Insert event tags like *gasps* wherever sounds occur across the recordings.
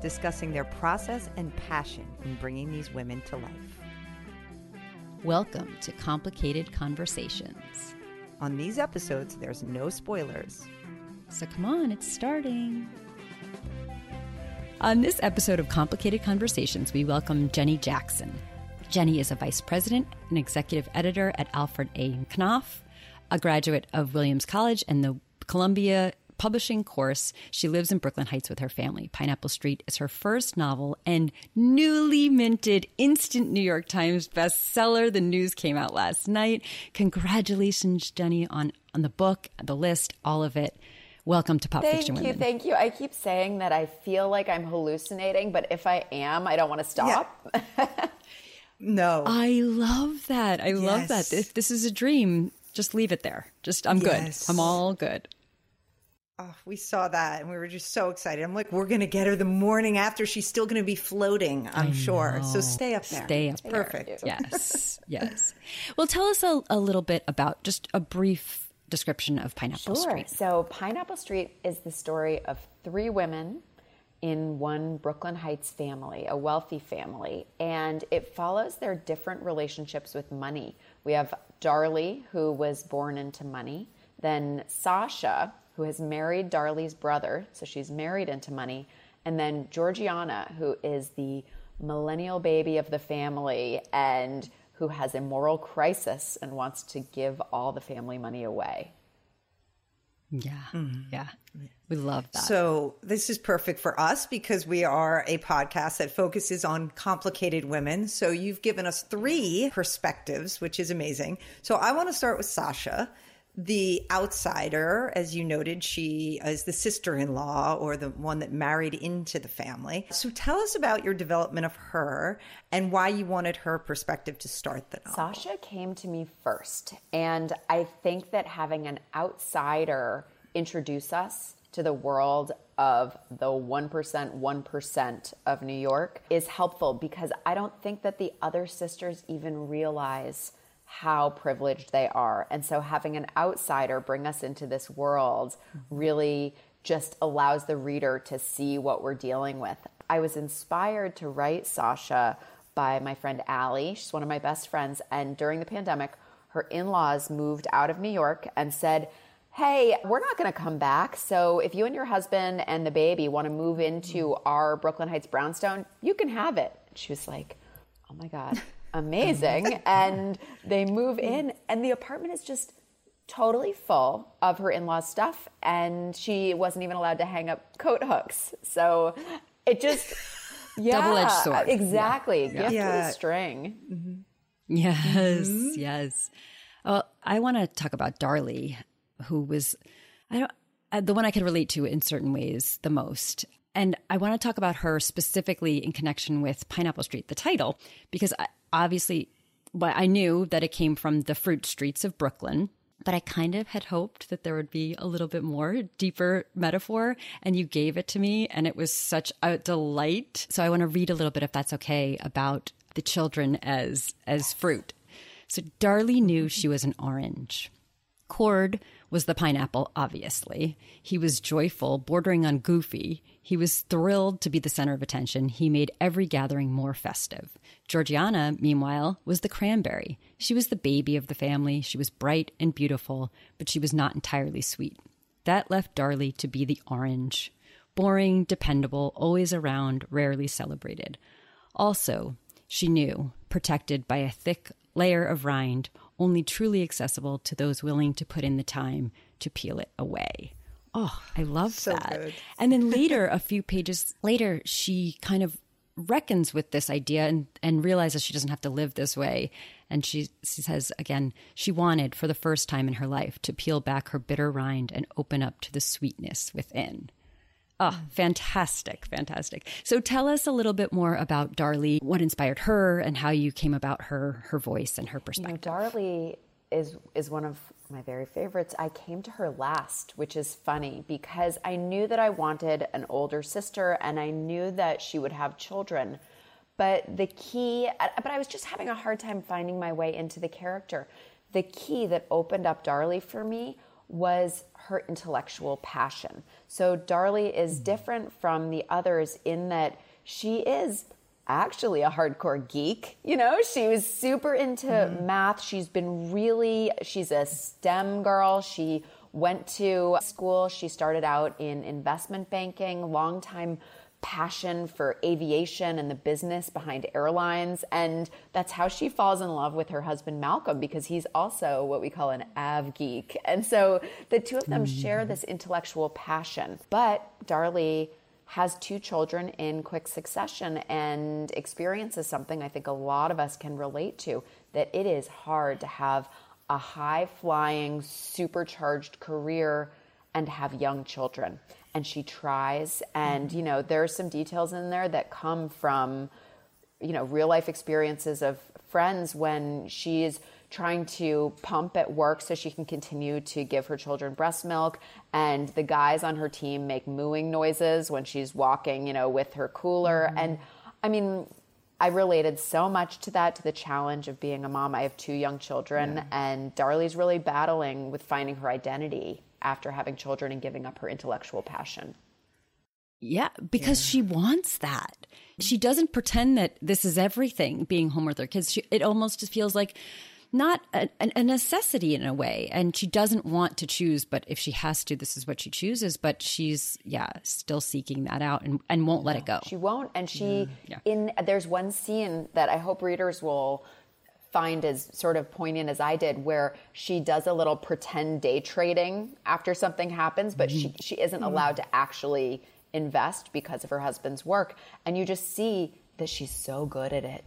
discussing their process and passion in bringing these women to life. Welcome to Complicated Conversations. On these episodes, there's no spoilers. So come on, it's starting. On this episode of Complicated Conversations, we welcome Jenny Jackson. Jenny is a vice president and executive editor at Alfred A. Knopf, a graduate of Williams College and the Columbia publishing course. She lives in Brooklyn Heights with her family. Pineapple Street is her first novel and newly minted instant New York Times bestseller. The news came out last night. Congratulations, Jenny, on, on the book, the list, all of it. Welcome to Pop Fiction With. thank Fiction you, Women. Thank you. I keep saying that I feel like I'm hallucinating, but if I am, I don't want to stop. Yeah. *laughs* no. I love that. I love that. If this is a dream, just leave it there. Just, I'm Yes. good. I'm all good. Oh, we saw that and we were just so excited. I'm like, we're going to get her the morning after. She's still going to be floating, I'm sure. So stay up there. Stay up there. Perfect. Yes, *laughs* yes. Well, tell us a, a little bit about just a brief description of Pineapple Sure. Street. So, Pineapple Street is the story of three women in one Brooklyn Heights family, a wealthy family, and it follows their different relationships with money. We have Darlie, who was born into money, then Sasha, who has married Darlie's brother, so she's married into money, and then Georgiana, who is the millennial baby of the family and who has a moral crisis and wants to give all the family money away. Yeah, mm-hmm. yeah. We love that. So this is perfect for us because we are a podcast that focuses on complicated women. So you've given us three perspectives, which is amazing. So I want to start with Sasha, the outsider. As you noted, she is the sister-in-law or the one that married into the family. So tell us about your development of her and why you wanted her perspective to start the novel. Sasha came to me first, and I think that having an outsider introduce us to the world of the 1%, 1% of New York is helpful because I don't think that the other sisters even realize how privileged they are. And so having an outsider bring us into this world mm-hmm. really just allows the reader to see what we're dealing with. I was inspired to write Sasha by my friend Allie. She's one of my best friends. And during the pandemic, her in laws moved out of New York and said, Hey, we're not going to come back. So if you and your husband and the baby want to move into mm-hmm. our Brooklyn Heights brownstone, you can have it. She was like, Oh my God, *laughs* amazing. *laughs* and they move in, and the apartment is just totally full of her in law's stuff. And she wasn't even allowed to hang up coat hooks. So it just. *laughs* Yeah, Double-edged sword. Exactly. Gift with Yeah. a string. Yes, yes. Well, I want to talk about Darlie, who was, I don't, uh, the one I could relate to in certain ways the most. And I want to talk about her specifically in connection with Pineapple Street, the title, because I, obviously, well, I knew that it came from the fruit streets of Brooklyn, but I kind of had hoped that there would be a little bit more deeper metaphor, and you gave it to me, and it was such a delight. So I want to read a little bit, if that's okay, about the children as as fruit. So Darlie knew she was an orange. Cord was the pineapple, obviously. He was joyful, bordering on goofy. He was thrilled to be the center of attention. He made every gathering more festive. Georgiana, meanwhile, was the cranberry. She was the baby of the family. She was bright and beautiful, but she was not entirely sweet. That left Darlie to be the orange. Boring, dependable, always around, rarely celebrated. Also, she knew, protected by a thick layer of rind, only truly accessible to those willing to put in the time to peel it away. Oh, I love So that. good. And then *laughs* later, a few pages later, she kind of reckons with this idea and, and realizes she doesn't have to live this way. And she, she says again, she wanted for the first time in her life to peel back her bitter rind and open up to the sweetness within. Oh, mm. fantastic, fantastic. So tell us a little bit more about Darlie, what inspired her and how you came about her her voice and her perspective. You know, Darlie is is one of my very favorites. I came to her last, which is funny because I knew that I wanted an older sister and I knew that she would have children. But the key but I was just having a hard time finding my way into the character. The key that opened up Darlie for me was her intellectual passion. So Darlie is mm-hmm. different from the others in that she is actually a hardcore geek. You know, she was super into mm-hmm. math. She's been really, she's a STEM girl. She went to school. She started out in investment banking, long time passion for aviation and the business behind airlines. And that's how she falls in love with her husband, Malcolm, because he's also what we call an av geek. And so the two of them mm-hmm. share this intellectual passion. But Darlie has two children in quick succession and experiences something I think a lot of us can relate to that it is hard to have a high flying, supercharged career and have young children. And she tries and mm-hmm. you know there are some details in there that come from you know real life experiences of friends when she's trying to pump at work so she can continue to give her children breast milk and the guys on her team make mooing noises when she's walking you know with her cooler mm-hmm. and i mean I related so much to that, to the challenge of being a mom. I have two young children, yeah. and Darlie's really battling with finding her identity after having children and giving up her intellectual passion. Yeah, because yeah. she wants that. She doesn't pretend that this is everything being home with her kids. She, it almost just feels like not a, a, necessity in a way. And she doesn't want to choose, but if she has to, this is what she chooses. But she's, yeah, still seeking that out and, and won't let it go. She won't. And she, mm-hmm. yeah. in, there's one scene that I hope readers will find as sort of poignant as I did, where she does a little pretend day trading after something happens, but she, mm-hmm. she isn't mm-hmm. allowed to actually invest because of her husband's work. And you just see that she's so good at it.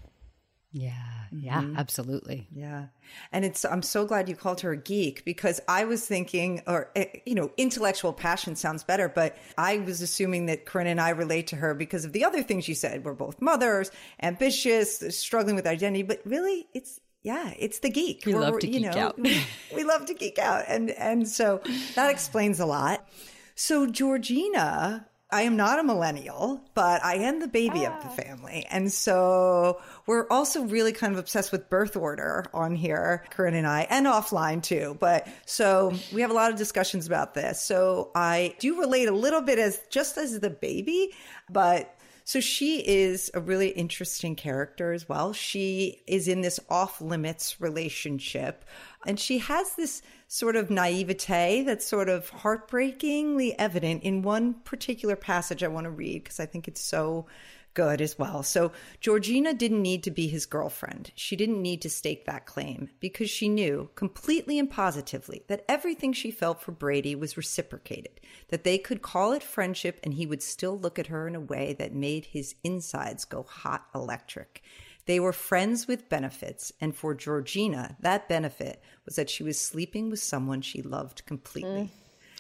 Yeah, yeah, mm-hmm. absolutely. Yeah. And it's I'm so glad you called her a geek because I was thinking or eh, you know, intellectual passion sounds better, but I was assuming that Corinne and I relate to her because of the other things you said. We're both mothers, ambitious, struggling with identity, but really it's yeah, it's the geek. We love to you geek know, out. we love to geek out. And and so that explains a lot. So Georgina I am not a millennial, but I am the baby ah. of the ah. family. And so we're also really kind of obsessed with birth order on here, Corinne and I, and offline too. But so we have a lot of discussions about this. So I do relate a little bit as just as the baby, but so she is a really interesting character as well. She is in this off limits relationship and she has this sort of naivete that's sort of heartbreakingly evident in one particular passage I want to read because I think it's so good as well. So Georgina didn't need to be his girlfriend. She didn't need to stake that claim because she knew completely and positively that everything she felt for Brady was reciprocated, that they could call it friendship and he would still look at her in a way that made his insides go hot electric. They were friends with benefits, and for Georgina, that benefit was that she was sleeping with someone she loved completely. Mm.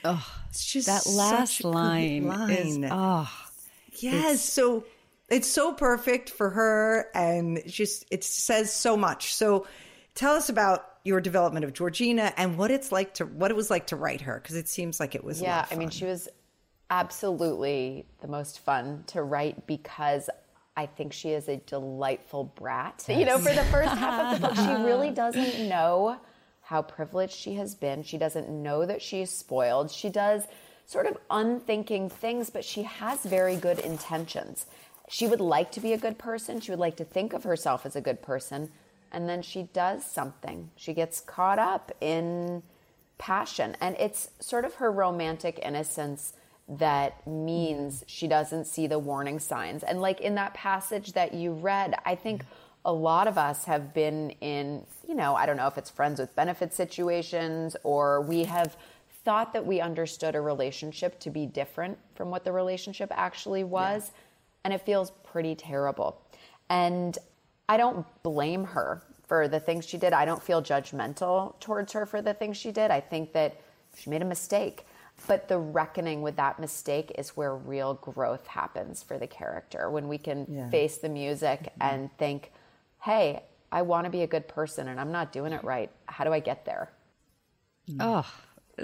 Oh, it's just that last line, line. Is, oh, yes. So it's so perfect for her, and just it says so much. So tell us about your development of Georgina and what it's like to what it was like to write her because it seems like it was. Yeah, I mean, she was absolutely the most fun to write because I think she is a delightful brat. Yes. *laughs* You know, for the first half of the book, she really *laughs* doesn't know how privileged she has been. She doesn't know that she's spoiled. She does sort of unthinking things, but she has very good intentions. She would like to be a good person. She would like to think of herself as a good person. And then she does something. She gets caught up in passion. And it's sort of her romantic innocence that means she doesn't see the warning signs. And like in that passage that you read, I think a lot of us have been in, you know, I don't know if it's friends with benefit situations or we have thought that we understood a relationship to be different from what the relationship actually was. Yeah. And it feels pretty terrible. And I don't blame her for the things she did. I don't feel judgmental towards her for the things she did. I think that she made a mistake. But the reckoning with that mistake is where real growth happens for the character. When we can Yeah. face the music mm-hmm. and think, hey, I want to be a good person and I'm not doing it right. How do I get there? Oh,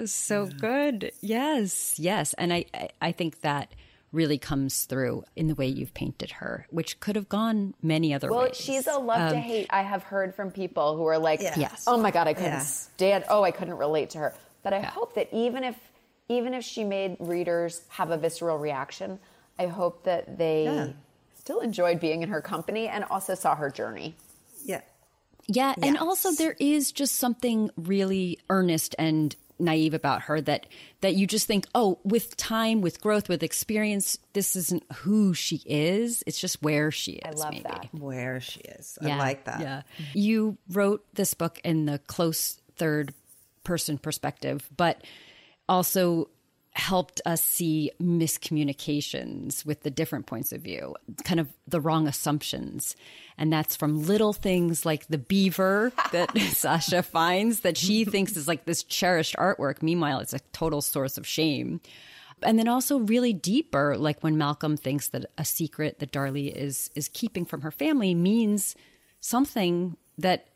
so good. Yes, yes. And I, I, I think that really comes through in the way you've painted her, which could have gone many other Well, ways. Well, she's a love to um, hate. I have heard from people who are like, Yeah. Yes. "Oh my god, I couldn't Yeah. stand. Oh, I couldn't relate to her." But I hope that even if even if she made readers have a visceral reaction, I hope that they Yeah. still enjoyed being in her company and also saw her journey. Yeah. Yeah, and also there is just something really earnest and naive about her that that you just think, oh, with time, with growth, with experience, this isn't who she is. It's just where she is. I love maybe. that. Where she is. Yeah, I like that. Yeah. Mm-hmm. You wrote this book in the close third person perspective, but also helped us see miscommunications with the different points of view, kind of the wrong assumptions. And that's from little things like the beaver that *laughs* Sasha finds that she thinks is like this cherished artwork. Meanwhile, it's a total source of shame. And then also really deeper, like when Malcolm thinks that a secret that Darlie is is keeping from her family means something that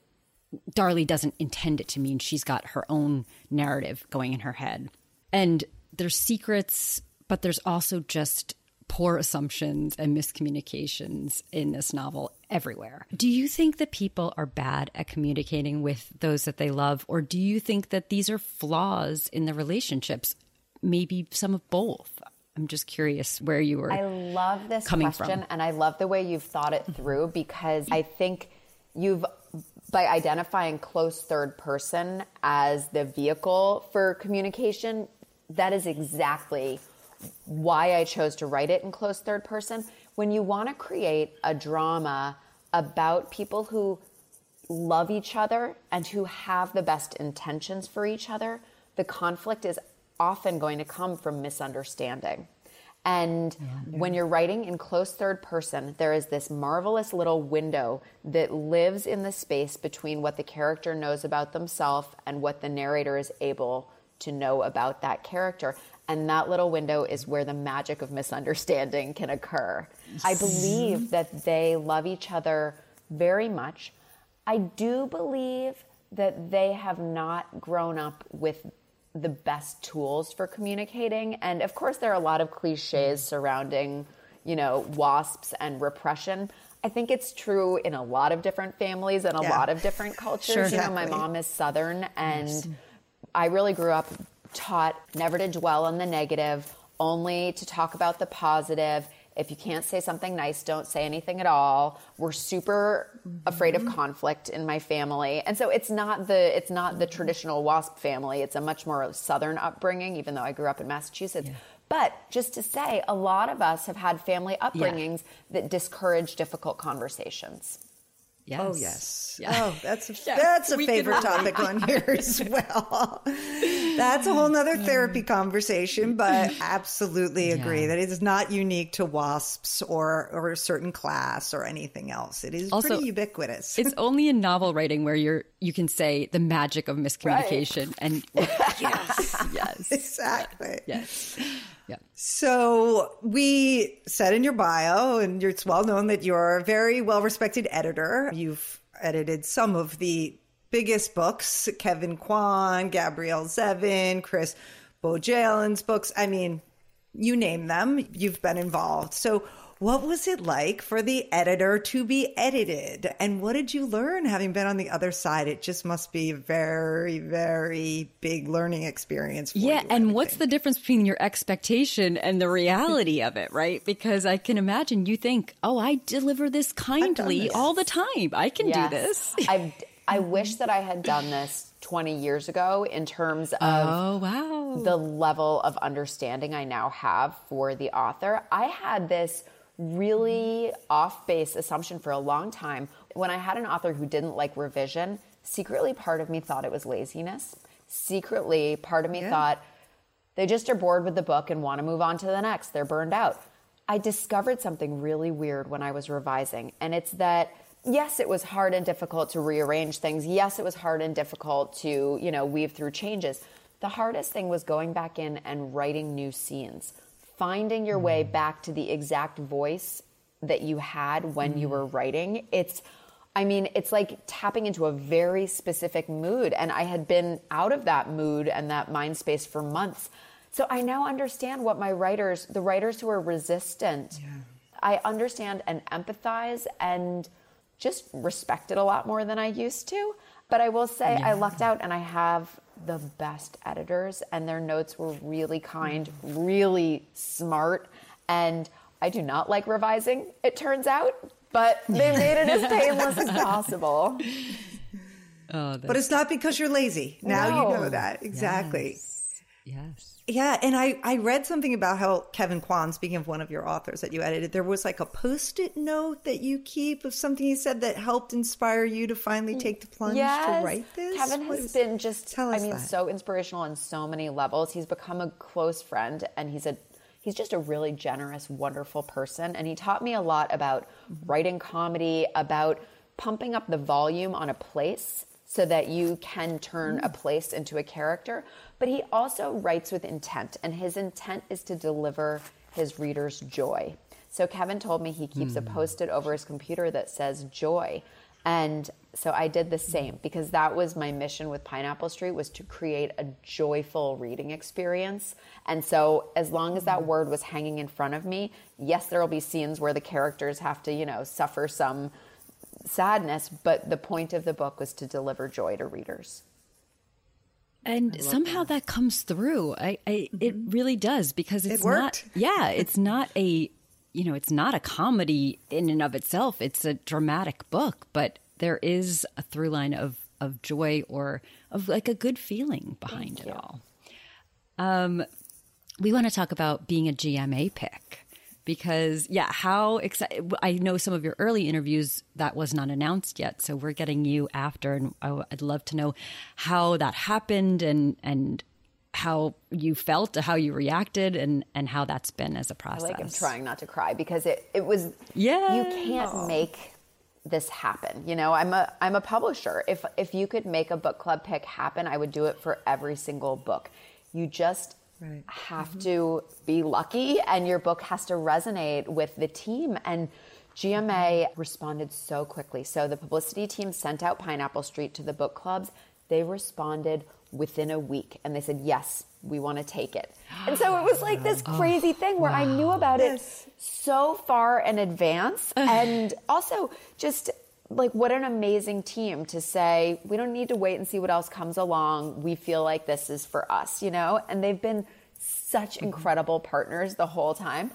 Darlie doesn't intend it to mean. She's got her own narrative going in her head. And there's secrets, but there's also just poor assumptions and miscommunications in this novel everywhere. Do you think that people are bad at communicating with those that they love, or do you think that these are flaws in the relationships? Maybe some of both. I'm just curious where you were. I love this coming question from. and I love the way you've thought it through because I think you've by identifying close third person as the vehicle for communication, that is exactly why I chose to write it in close third person. When you want to create a drama about people who love each other and who have the best intentions for each other, the conflict is often going to come from misunderstanding. And when you're writing in close third person, there is this marvelous little window that lives in the space between what the character knows about themselves and what the narrator is able to know about that character. And that little window is where the magic of misunderstanding can occur. I believe that they love each other very much. I do believe that they have not grown up with the best tools for communicating. And of course, there are a lot of cliches surrounding, you know, wasps and repression. I think it's true in a lot of different families and a Yeah. lot of different cultures. Sure. You know, my mom is Southern, and I really grew up taught never to dwell on the negative, only to talk about the positive. If you can't say something nice, don't say anything at all. We're super afraid of mm-hmm. conflict in my family. And so it's not the it's not the mm-hmm. traditional WASP family. It's a much more southern upbringing even though I grew up in Massachusetts. But just to say, a lot of us have had family upbringings that discourage difficult conversations. Oh, yes. Oh yes. Yeah. Oh, that's a, *laughs* Yeah, that's a we favorite *laughs* topic on here as well. *laughs* That's a whole nother therapy conversation, but absolutely agree Yeah. that it is not unique to WASPs or or a certain class or anything else. It is Also, pretty ubiquitous. It's only in novel writing where you're you can say the magic of miscommunication and yes, yes, exactly. yes, yeah. So we said in your bio, and it's well known that you're a very well respected editor. You've edited some of the biggest books Kevin Kwan, Gabrielle Zevin, Chris Bohjalian's books. I mean, you name them, you've been involved. So, what was it like for the editor to be edited? And what did you learn having been on the other side? It just must be a very, very big learning experience for you. Yeah, I and what's think. the difference between your expectation and the reality of it, right? Because I can imagine you think, "Oh, I deliver this kindly this. all the time. I can Yes. do this." *laughs* I I *laughs* wish that I had done this 20 years ago in terms of Oh, wow. the level of understanding I now have for the author. I had this really off base assumption for a long time. When I had an author who didn't like revision, secretly part of me thought it was laziness. Secretly, part of me Yeah. thought they just are bored with the book and want to move on to the next. They're burned out. I discovered something really weird when I was revising, and it's that yes, it was hard and difficult to rearrange things. Yes, it was hard and difficult to, you know, weave through changes. The hardest thing was going back in and writing new scenes, finding your way mm. back to the exact voice that you had when you were mm. writing. It's I mean, it's like tapping into a very specific mood. And I had been out of that mood and that mind space for months. So I now understand what my writers, the writers who are resistant, I understand and empathize and just respect it a lot more than I used to. But I will say I lucked out and I have the best editors and their notes were really kind, really smart. And I do not like revising, it turns out, but *laughs* they made it as painless as possible. Oh, But it's not because you're lazy. Now you know that. Exactly. yes. Yeah, and I, I read something about how Kevin Kwan, speaking of one of your authors that you edited, there was like a post it note that you keep of something he said that helped inspire you to finally mm, take the plunge Yes. to write this. Kevin What has been just I mean that. so inspirational on so many levels. He's become a close friend and he's a he's just a really generous, wonderful person and he taught me a lot about mm-hmm. writing comedy, about pumping up the volume on a place so that you can turn a mm. place into a character. But he also writes with intent, and his intent is to deliver his readers joy. So Kevin told me he keeps a hmm. post it over his computer that says joy. And so I did the same because that was my mission with Pineapple Street was to create a joyful reading experience. And so as long as that hmm. word was hanging in front of me, yes, there'll be scenes where the characters have to, you know, suffer some sadness, but the point of the book was to deliver joy to readers. And somehow that. comes through. I, I it really does because it's not *laughs* yeah, it's not a you know, it's not a comedy in and of itself. It's a dramatic book, but there is a through line of of joy or of like a good feeling behind it all. Um we want to talk about being a GMA pick because yeah, how excited I know some of your early interviews that was not announced yet, so we're getting you after and I, would love to know how that happened and and how you felt, how you reacted and and how that's been as a process. Like I'm trying not to cry because it, it was Yeah. you can't make this happen. You know, I'm a I'm a publisher. If if you could make a book club pick happen, I would do it for every single book. You just Right. have mm-hmm. to be lucky and your book has to resonate with the team and GMA mm-hmm. responded so quickly. So the publicity team sent out Pineapple Street to the book clubs. They responded within a week and they said, "Yes, we want to take it." *gasps* And so it was like this crazy thing where I knew about Yes. it so far in advance *sighs* and also just like what an amazing team to say we don't need to wait and see what else comes along. We feel like this is for us you know? And they've been such mm-hmm. incredible partners the whole time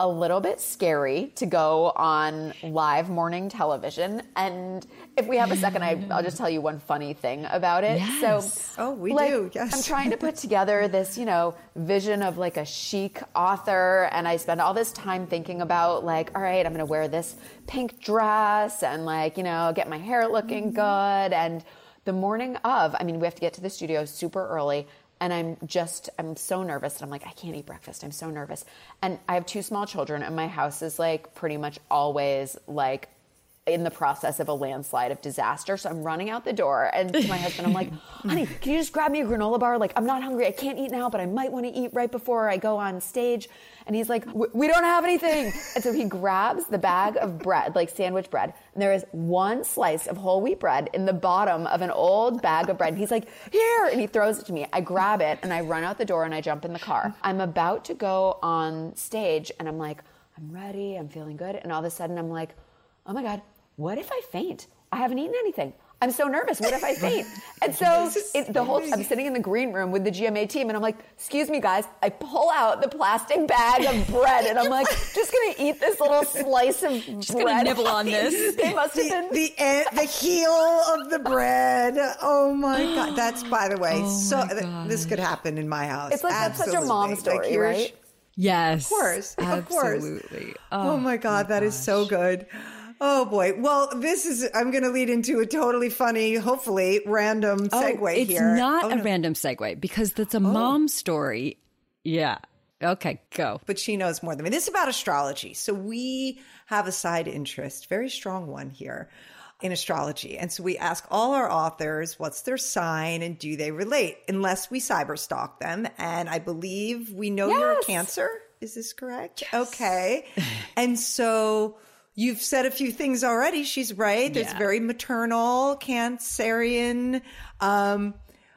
a little bit scary to go on live morning television. And if we have a second I, i'll just tell you one funny thing about it. Yes. so Oh, we like, do, yes. i'm trying to put *laughs* together this you know vision of like a chic author. And i spend all this time thinking about like all right i'm going to wear this pink dress and like you know get my hair looking mm-hmm. good. And the morning of i mean we have to get to the studio super early and i'm just i'm so nervous and i'm like i can't eat breakfast. I'm so nervous. And i have two small children and my house is like pretty much always like in the process of a landslide of disaster. So I'm running out the door and to my husband, I'm like, *laughs* honey, can you just grab me a granola bar? Like, I'm not hungry. I can't eat now, but I might want to eat right before I go on stage. And he's like, we don't have anything. And so he grabs the bag of bread, like sandwich bread, and there is one slice of whole wheat bread in the bottom of an old bag of bread. And he's like, here. And he throws it to me. I grab it and I run out the door and I jump in the car. I'm about to go on stage and I'm like, I'm ready. I'm feeling good. And all of a sudden I'm like, oh my God, what if I faint? I haven't eaten anything. I'm so nervous. What if I *laughs* faint? And so it, the whole I'm sitting in the green room with the GMA team, and I'm like, "Excuse me, guys." I pull out the plastic bag of bread, and I'm like, "Just gonna eat this little *laughs* slice of Just bread." gonna nibble on this. *laughs* they must have the been. the, end, the heel of the bread. Oh my god! That's by the way. *gasps* Oh so th- this could happen in my house. It's like that's such a mom Absolutely. Like, story, right? Yes. Of course, of course. Absolutely. Oh, oh my god, that is so good. Oh boy. Well, this is. I'm going to lead into a totally funny, hopefully random oh, segue oh, it's here. not Oh, a no. random segue because that's a oh. mom story. Yeah. Okay, go. but she knows more than me. This is about astrology. So we have a side interest, very strong one here. in astrology. And so we ask all our authors what's their sign and do they relate, unless we cyber stalk them. And I believe we know you're a Cancer. Is this correct? Okay. *laughs* and so you've said a few things already. She's right. There's Yeah. very maternal, Cancerian. Um,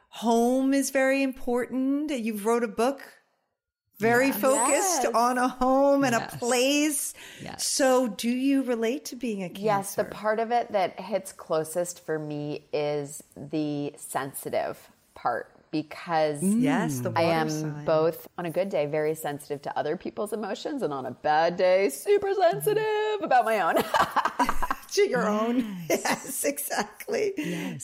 home is very important. You've wrote a book very focused Yes. on a home and Yes. a place. Yes. So, do you relate to being a Cancer? Yes, the part of it that hits closest for me is the sensitive part because Yes, the I am sign. both on a good day very sensitive to other people's emotions and on a bad day super sensitive about my own. *laughs* to your own. Yes, *laughs* exactly.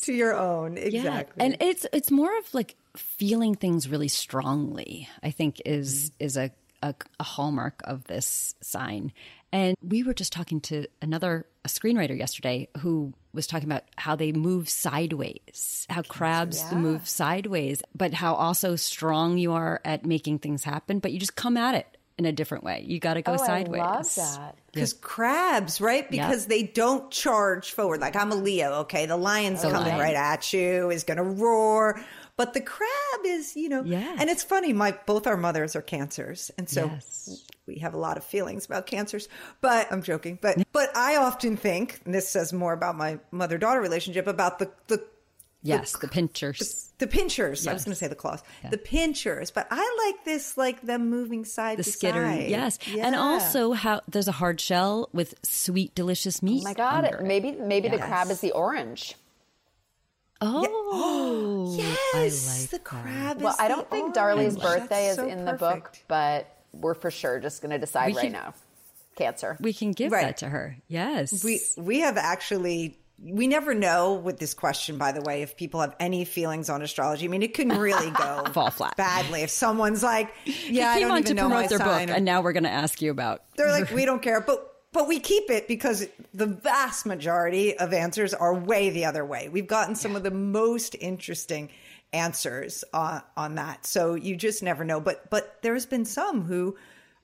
To your own. Exactly. Yeah. And it's it's more of like feeling things really strongly, I think is mm-hmm. is a, a a hallmark of this sign. And we were just talking to another a screenwriter yesterday who was talking about how they move sideways, how crabs move sideways, but how also strong you are at making things happen, but you just come at it in a different way. You got to go oh, sideways. I love that. Because crabs, right? Because they don't charge forward. Like I'm a Leo, okay? The lion's coming lion. right at you, is going to roar. But the crab is, you know, Yes. and it's funny. My both our mothers are cancers, and so Yes. we have a lot of feelings about cancers. But I'm joking. But but I often think, and this says more about my mother daughter relationship, about the the Yes, the pinchers. the pinchers. I was going to say the claws, the pinchers. But I like this, like them moving side the to skitter, side. yes, Yeah. and also how there's a hard shell with sweet, delicious oh meat. Oh my god, under it. maybe maybe the crab is the orange. Oh, *gasps* Yes, I like the that. crab. Well, I don't think orange. Darlie's birthday That's is so in the book, but we're for sure just going to decide We right can- now. Cancer. We can give Right. that to her. Yes, We we have actually we never know with this question, by the way, if people have any feelings on astrology. I mean, it can really go *laughs* Fall flat. badly if someone's like, "Yeah, I don't on even know my their sign," book, and now we're going to ask you about. they're like, "We don't care," but but we keep it because the vast majority of answers are way the other way. We've gotten some of the most interesting answers on on that, so you just never know. But but there's been some who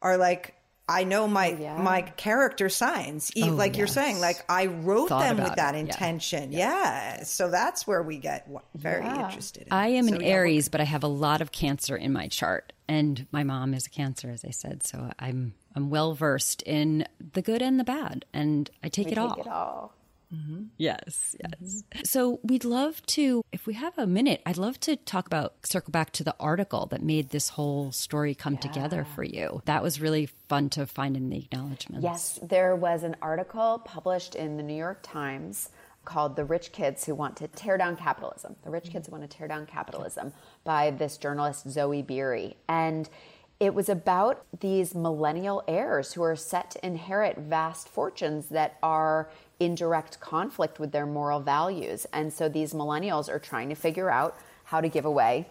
are like. I know my oh, yeah. my character signs, Oh, like you're saying. Like I wrote Thought them with that it, yeah. intention. Yeah. So that's where we get very Yeah. interested. In. I am So, an yeah, Aries, but I have a lot of Cancer in my chart, and my mom is a Cancer, as I said. So I'm I'm well versed in the good and the bad, and I take it take all. it all. Mm-hmm. Yes, mm-hmm. yes. So we'd love to, if we have a minute, I'd love to talk about, circle back to the article that made this whole story come together for you. That was really fun to find in the acknowledgments. Yes, there was an article published in the New York Times called The Rich Kids Who Want to Tear Down Capitalism. The Rich mm-hmm. Kids Who Want to Tear Down Capitalism by this journalist, Zoe Beery. And it was about these millennial heirs who are set to inherit vast fortunes that are in direct conflict with their moral values. And so these millennials are trying to figure out how to give away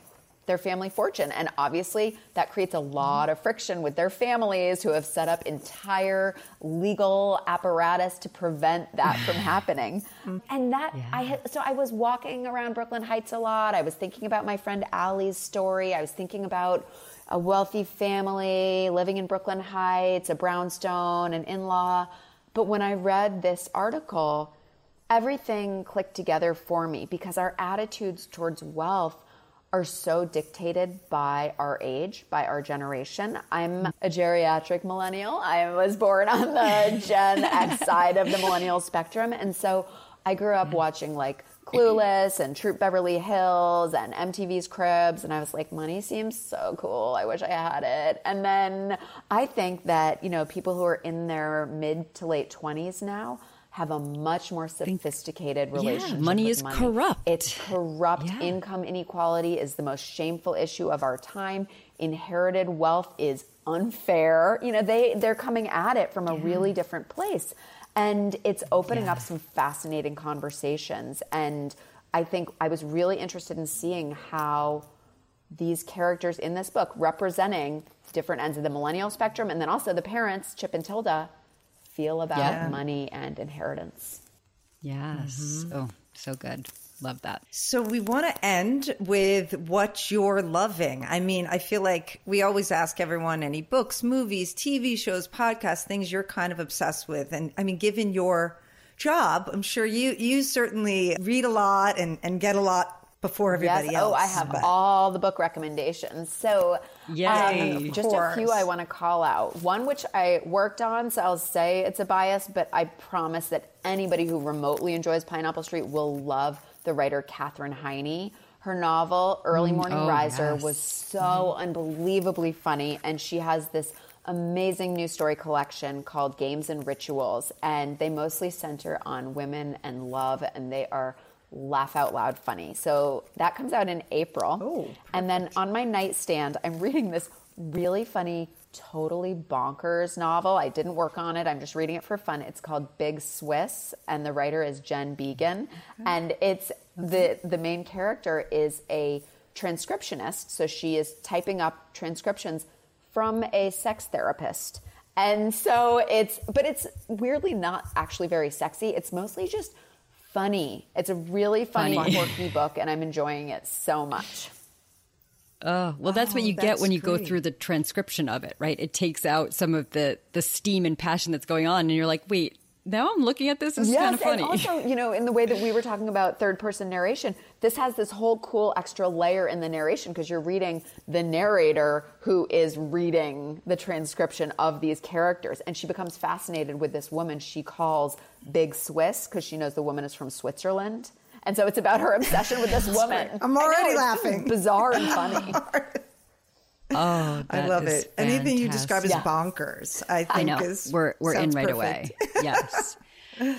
their family fortune. And obviously, that creates a lot of friction with their families who have set up entire legal apparatus to prevent that from *sighs* happening. And that, I had, so I was walking around Brooklyn Heights a lot. I was thinking about my friend Allie's story. I was thinking about a wealthy family living in Brooklyn Heights, a brownstone, an in law. But when I read this article, everything clicked together for me because our attitudes towards wealth are so dictated by our age, by our generation. I'm a geriatric millennial. I was born on the *laughs* Gen X side of the millennial spectrum. And so I grew up watching like Clueless and Troop Beverly Hills and MTV's Cribs. And I was like, money seems so cool. I wish I had it. And then I think that, you know, people who are in their mid to late 20s now have a much more sophisticated relationship. money with is corrupt. It's corrupt. Yeah. Income inequality is the most shameful issue of our time. Inherited wealth is unfair. You know, they they're coming at it from a really different place. And it's opening up some fascinating conversations. And I think I was really interested in seeing how these characters in this book representing different ends of the millennial spectrum and then also the parents, Chip and Tilda, feel about Yeah. money and inheritance. Yes. Mm-hmm. Oh, so good. Love that. So we want to end with what you're loving. I mean, I feel like we always ask everyone any books, movies, TV shows, podcasts, things you're kind of obsessed with. And I mean, given your job. I'm sure you you certainly read a lot and, and get a lot before everybody yes. else. Oh, I have but- all the book recommendations. So, Yay. um, Of just a few. I want to call out. One which I worked on, so I'll say it's a bias, but I promise that anybody who remotely enjoys Pineapple Street will love the writer Katherine Heiny. Her novel, Early mm, Morning oh, Riser, yes. was so unbelievably funny, and she has this amazing new story collection called Games and Rituals, and they mostly center on women and love, and they are laugh out loud funny. So that comes out in April. Oh, and then on my nightstand, I'm reading this really funny, totally bonkers novel. I didn't work on it. I'm just reading it for fun. It's called Big Swiss, and the writer is Jen Beagin. And it's the the main character is a transcriptionist, so she is typing up transcriptions from a sex therapist. And so it's but it's weirdly not actually very sexy. It's mostly just funny. It's a really funny, Funny. quirky book, and I'm enjoying it so much. Oh, well, that's what Oh, you get when you go through the transcription of it, right? It takes out some of the the steam and passion that's going on, and you're like, wait, now I'm looking at this. This is kind of funny. and *laughs* also, you know, in the way that we were talking about third person narration, this has this whole cool extra layer in the narration because you're reading the narrator who is reading the transcription of these characters, and she becomes fascinated with this woman she calls Big Swiss because she knows the woman is from Switzerland. And so it's about her obsession with this woman. I'm I know, already laughing. Bizarre and *laughs* funny. oh, I love is it. Anything you describe as fantastic. bonkers, I think I know is we're we're in right perfect. away. *laughs* Yes.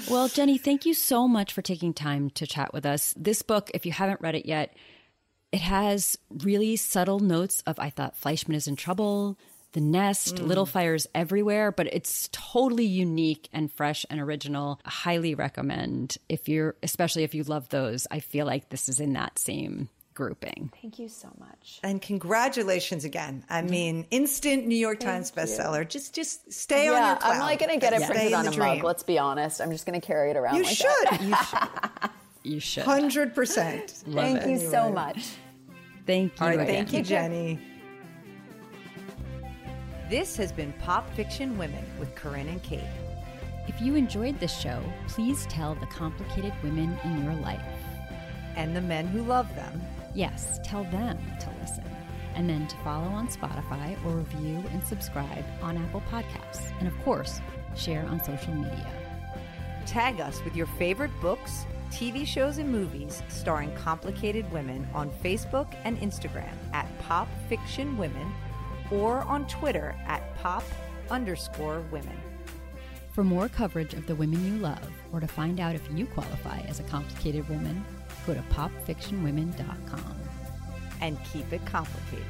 Well, Jenny, thank you so much for taking time to chat with us. This book, if you haven't read it yet, it has really subtle notes of I thought Fleishman is in trouble, The Nest, Mm. Little Fires Everywhere, but it's totally unique and fresh and original. I highly recommend if you're especially if you love those. I feel like this is in that same grouping. Thank you so much. And congratulations again. I mean, instant New York Times bestseller. Just just stay on your Yeah, cloud. I'm like going to get it Stay printed in on a dream. mug. Let's be honest. I'm just going to carry it around. You like should. That. You *laughs* should. You should. Hundred percent. Thank you so much. Thank you. All right, again. thank you, Jenny. This has been Pop Fiction Women with Corinne and Kate. If you enjoyed this show, please tell the complicated women in your life. And the men who love them. Yes, tell them to listen. And then to follow on Spotify or review and subscribe on Apple Podcasts. And of course, share on social media. Tag us with your favorite books, TV shows, and movies starring complicated women on Facebook and Instagram at Pop Fiction Women or on Twitter at Pop underscore women. For more coverage of the women you love or to find out if you qualify as a complicated woman, go to popfictionwomen.com. And keep it complicated.